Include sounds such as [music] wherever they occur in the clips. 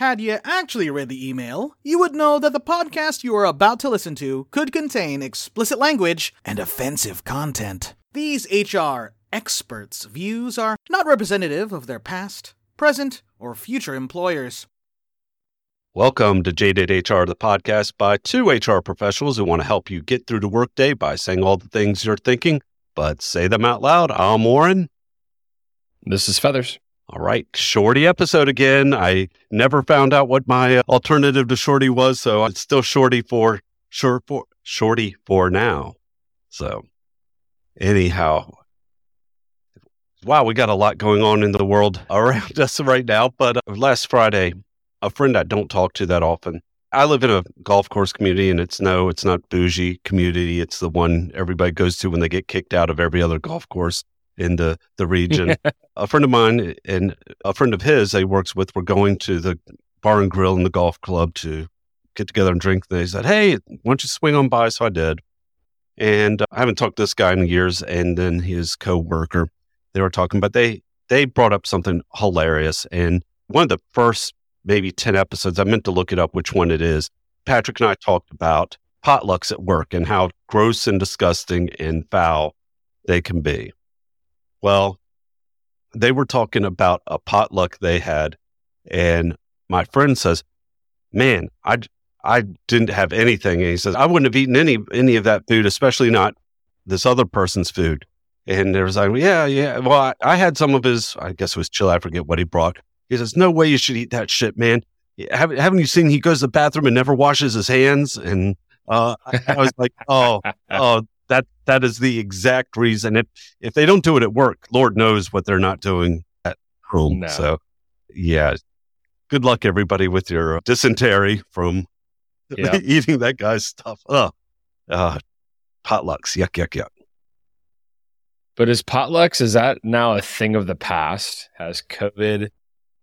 Had you actually read the email, you would know that the podcast you are about to listen to could contain explicit language and offensive content. These HR experts' views are not representative of their past, present, or future employers. Welcome to Jaded HR, the podcast by two HR professionals who want to help you get through the workday by saying all the things you're thinking, but say them out loud. I'm Warren. This is Feathers. All right, shorty episode again. I never found out what my uh, alternative to shorty was, so it's still shorty for short for shorty for now. So, anyhow, wow, we got a lot going on in the world [laughs] around us right now. But uh, last Friday, a friend I don't talk to that often. I live in a golf course community, and it's no, it's not bougie community. It's the one everybody goes to when they get kicked out of every other golf course in the the region. [laughs] a friend of mine and a friend of his, he works with, were going to the bar and grill in the golf club to get together and drink. They said, "Hey, why don't you swing on by?" So I did, and uh, I haven't talked to this guy in years. And then his coworker, they were talking, but they they brought up something hilarious. And one of the first maybe 10 episodes. I meant to look it up which one it is. Patrick and I talked about potlucks at work and how gross and disgusting and foul they can be. Well, they were talking about a potluck they had, and my friend says, "Man, I I didn't have anything." And he says, "I wouldn't have eaten any any of that food, especially not this other person's food." And there was like, "Yeah, yeah. Well, I, I had some of his. I guess it was chill. I forget what he brought." He says, "No way you should eat that shit, man. Haven't, haven't you seen he goes to the bathroom and never washes his hands?" And uh, I, I was like, "Oh, oh, that that is the exact reason. If if they don't do it at work, Lord knows what they're not doing at home. No. So, yeah, good luck everybody with your dysentery from [laughs] Yeah. eating that guy's stuff. Oh, uh, potlucks, yuck, yuck, yuck. But is potlucks, is that now a thing of the past? Has COVID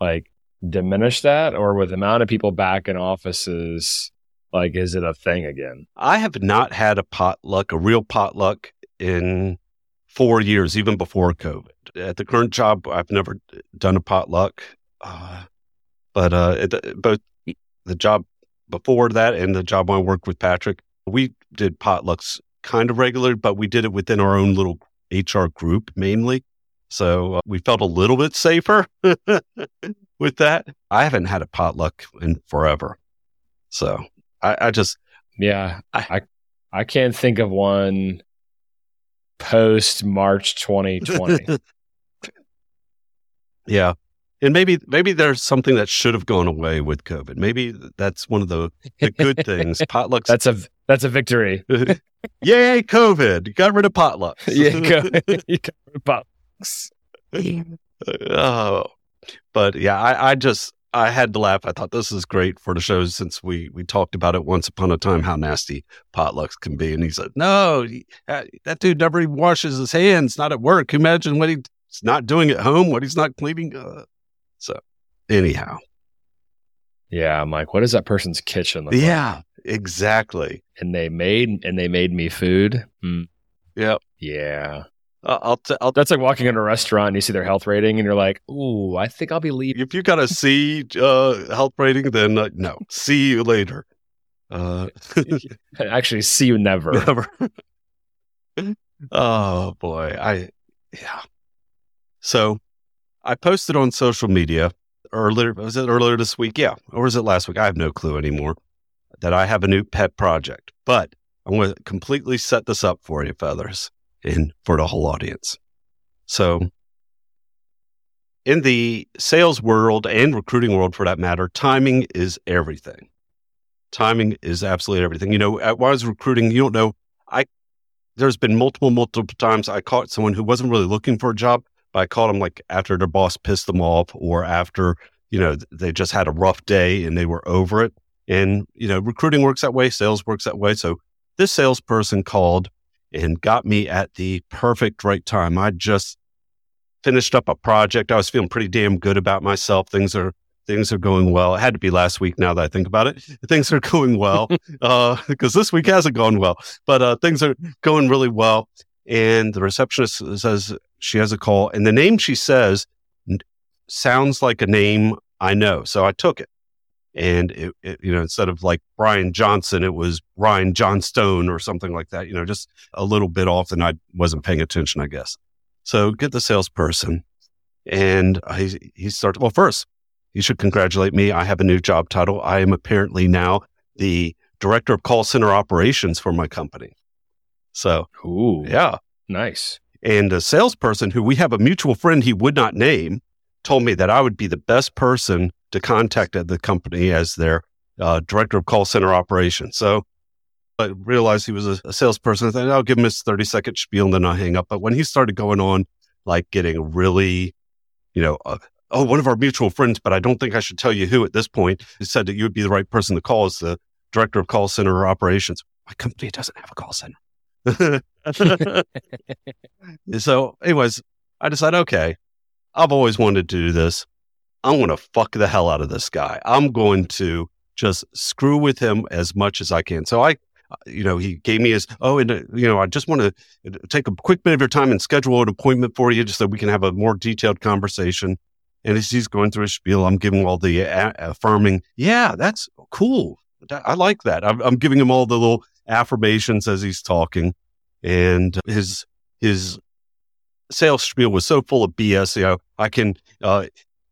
like diminished that? Or with the amount of people back in offices, like is it a thing again? I have not had a potluck, a real potluck, in four years, even before COVID. At the current job, I've never done a potluck, uh, but uh, it, both the job before that and the job I worked with Patrick, we did potlucks kind of regular, but we did it within our own little HR group mainly. So uh, we felt a little bit safer [laughs] with that. I haven't had a potluck in forever. So I, I just Yeah. I- I I can't think of one post March 2020. [laughs] Yeah. And maybe maybe there's something that should have gone away with COVID. Maybe that's one of the, the good [laughs] things. Potlucks. that's a that's a victory. [laughs] Yay, COVID. You got rid of potlucks. yeah, go, you go- potlucks. oh. But yeah, I, I just I had to laugh. I thought this is great for the show since we we talked about it once upon a time how nasty potlucks can be. And he said, "No, he- uh, that dude never even washes his hands. Not at work. Imagine what he's not doing at home. What he's not cleaning." Uh, so, anyhow, Yeah, I'm like, what is that person's kitchen look like? yeah, exactly. And they made and they made me food. Mm, Yep. yeah. Uh, I'll t- I'll That's like walking in a restaurant and you see their health rating and you're like, ooh, I think I'll be leaving. if you got a C uh, health rating, then uh, no. See you later. Uh, [laughs] [laughs] Actually, see you never. never. [laughs] oh boy, I yeah. So I posted on social media earlier. Was it earlier this week? Yeah, or was it last week? I have no clue anymore. That I have a new pet project, but I'm going to completely set this up for you, feathers, and for the whole audience. So in the sales world and recruiting world for that matter, timing is everything. Timing is absolutely everything. You know, while I was recruiting, you don't know, I there's been multiple, multiple times I caught someone who wasn't really looking for a job, but I caught them like after their boss pissed them off or after, you know, they just had a rough day and they were over it. And, you know, recruiting works that way, sales works that way. So this salesperson called and got me at the perfect right time. I just finished up a project. I was feeling pretty damn good about myself. Things are things are going well. It had to be last week now that I think about it. [laughs] Things are going well [laughs] because this week hasn't gone well, but uh, things are going really well. And the receptionist says she has a call, and the name she says sounds like a name I know. So I took it. And it, it, you know, instead of like Brian Johnson, it was Ryan Johnstone or something like that. You know, just a little bit off, and I wasn't paying attention, I guess. So get the salesperson, and he he started. Well, first, you should congratulate me. I have a new job title. I am apparently now the director of call center operations for my company. So, Ooh, yeah. nice. And a salesperson who we have a mutual friend he would not name told me that I would be the best person to contact at the company as their uh, director of call center operations. So I realized he was a, a salesperson. I thought I'll give him his 30 second spiel and then I'll hang up. But when he started going on, like getting really, you know, uh, oh, one of our mutual friends, but I don't think I should tell you who at this point, he said that you would be the right person to call as the director of call center operations. My company doesn't have a call center. [laughs] [laughs] so, anyways, I decided, okay, I've always wanted to do this. I'm going to fuck the hell out of this guy. I'm going to just screw with him as much as I can. So I, you know, he gave me his, oh, and, uh, you know, I just want to take a quick bit of your time and schedule an appointment for you just so we can have a more detailed conversation. And as he's going through his spiel, I'm giving all the a- affirming, yeah, that's cool. I like that. I'm, I'm giving him all the little affirmations as he's talking. And his, his sales spiel was so full of BS. You know, I can uh,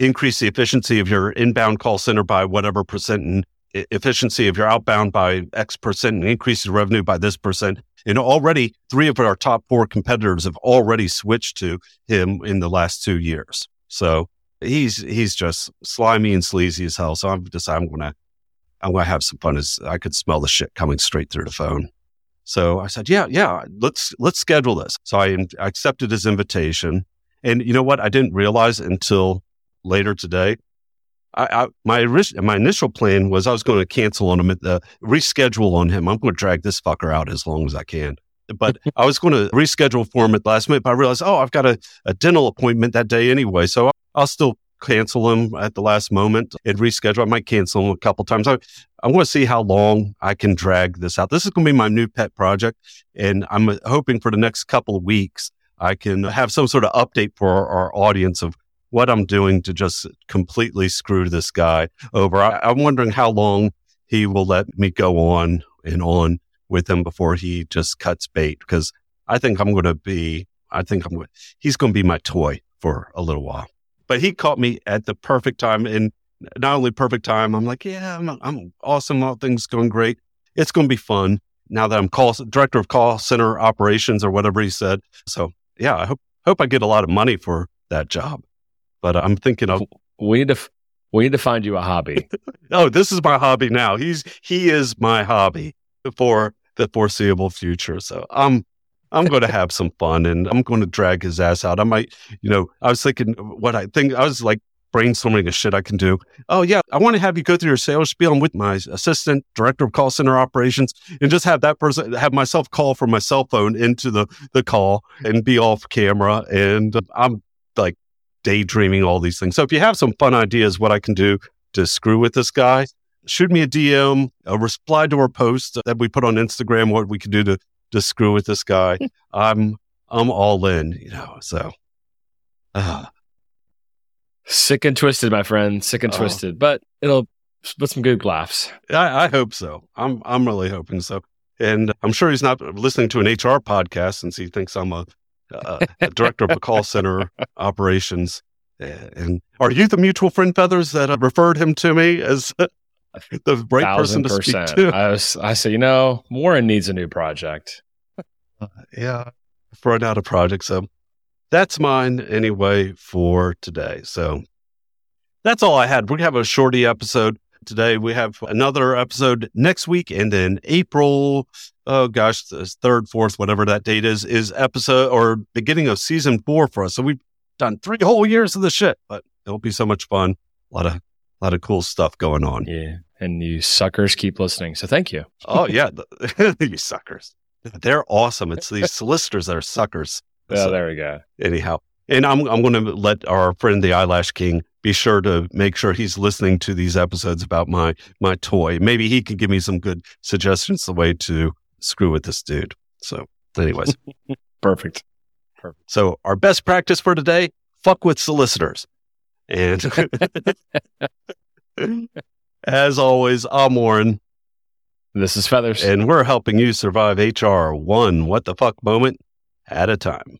increase the efficiency of your inbound call center by whatever percent and efficiency of your outbound by X percent and increase your revenue by this percent. And already three of our top four competitors have already switched to him in the last two years. So he's he's just slimy and sleazy as hell. So I'm decided I'm gonna I'm gonna have some fun as I could smell the shit coming straight through the phone. So I said, yeah, yeah, let's let's schedule this. So I, I accepted his invitation. And you know what? I didn't realize until later today. I, I, my my initial plan was I was going to cancel on him, uh, reschedule on him. I'm going to drag this fucker out as long as I can. But [laughs] I was going to reschedule for him at last minute. But I realized, oh, I've got a, a dental appointment that day anyway, so I'll still cancel him at the last moment and reschedule. I might cancel him a couple times. I, I want to see how long I can drag this out. This is going to be my new pet project. And I'm hoping for the next couple of weeks, I can have some sort of update for our, our audience of what I'm doing to just completely screw this guy over. I, I'm wondering how long he will let me go on and on with him before he just cuts bait because I think I'm going to be, I think I'm going, he's going to be my toy for a little while. But he caught me at the perfect time and not only perfect time. I'm like, yeah, I'm, I'm awesome. All things going great. It's going to be fun now that I'm call director of call center operations or whatever he said. So yeah, I hope hope I get a lot of money for that job. But I'm thinking of we need to we need to find you a hobby. [laughs] oh, this is my hobby now. He's he is my hobby for the foreseeable future. So I'm I'm going [laughs] to have some fun and I'm going to drag his ass out. I might, you know, I was thinking what I think, I was like brainstorming the shit I can do. Oh, yeah, I want to have you go through your sales spiel. I'm with my assistant, director of call center operations, and just have that person, have myself call from my cell phone into the, the call and be off camera. And um, I'm like daydreaming all these things. So if you have some fun ideas, what I can do to screw with this guy, shoot me a DM, a reply to our post that we put on Instagram, what we can do to to screw with this guy. [laughs] I'm I'm all in, you know. So, uh. sick and twisted, my friend, sick and oh. twisted. But it'll put some good laughs. I, I hope so. I'm I'm really hoping so. And I'm sure he's not listening to an HR podcast since he thinks I'm a, Uh, a director of a call center operations. And are you the mutual friend feathers that uh, referred him to me as uh, the right person to percent. speak to. I was, I say, you know, Warren needs a new project. Uh, yeah, throwing out of project. So that's mine anyway for today. So that's all I had. We have a shorty episode today. We have another episode next week, and then April. Oh gosh, third, fourth, whatever that date is, is episode or beginning of season four for us. So we've done three whole years of the shit, but it'll be so much fun. A lot of a lot of cool stuff going on. Yeah. And you suckers keep listening. So thank you. oh, yeah. [laughs] [laughs] you suckers. They're awesome. It's these solicitors that are suckers. Yeah, so, there we go. Anyhow, and I'm, I'm going to let our friend, the Eyelash King, be sure to make sure he's listening to these episodes about my, my toy. Maybe he can give me some good suggestions the way to screw with this dude. So, anyways. [laughs] Perfect. Perfect. So, our best practice for today fuck with solicitors. And [laughs] As always, I'm Warren, This is Feathers. and we're helping you survive HR one what the fuck moment at a time.